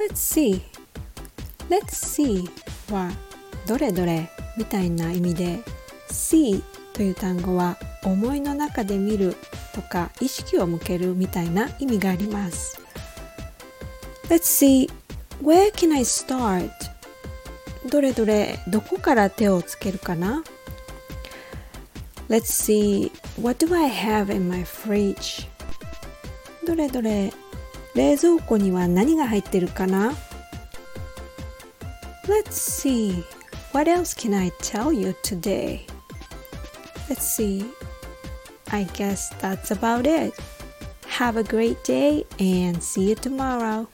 Let's see Let's see はどれどれみたいな意味で see という単語は思いの中で見るとか意識を向けるみたいな意味があります Let's see Where can I start? どれどれどこから手をつけるかな Let's see What do I have in my fridge? どれどれ冷蔵庫には何が入ってるかな Let's see What else can I tell you today? Let's see I guess that's about it. Have a great day and see you tomorrow.